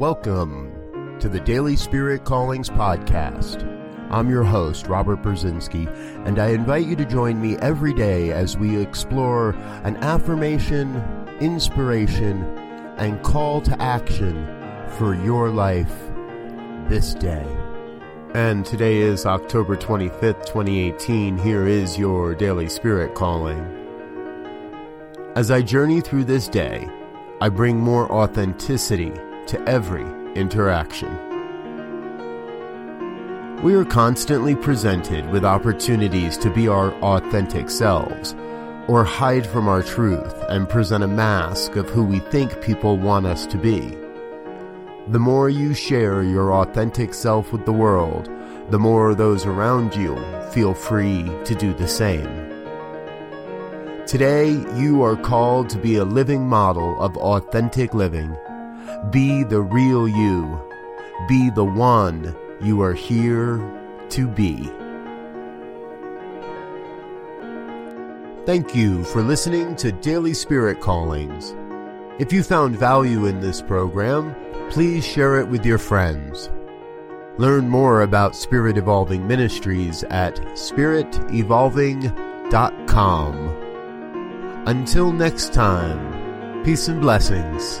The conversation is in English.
Welcome to the Daily Spirit Callings Podcast. I'm your host, Robert Brzezinski, and I invite you to join me every day as we explore an affirmation, inspiration, and call to action for your life this day. And today is October 25th, 2018. Here is your Daily Spirit Calling. As I journey through this day, I bring more authenticity to every interaction. We are constantly presented with opportunities to be our authentic selves, or hide from our truth and present a mask of who we think people want us to be. The more you share your authentic self with the world, the more those around you feel free to do the same. Today, you are called to be a living model of authentic living be the real you. Be the one you are here to be. Thank you for listening to Daily Spirit Callings. If you found value in this program, please share it with your friends. Learn more about Spirit Evolving Ministries at spiritevolving.com. Until next time, peace and blessings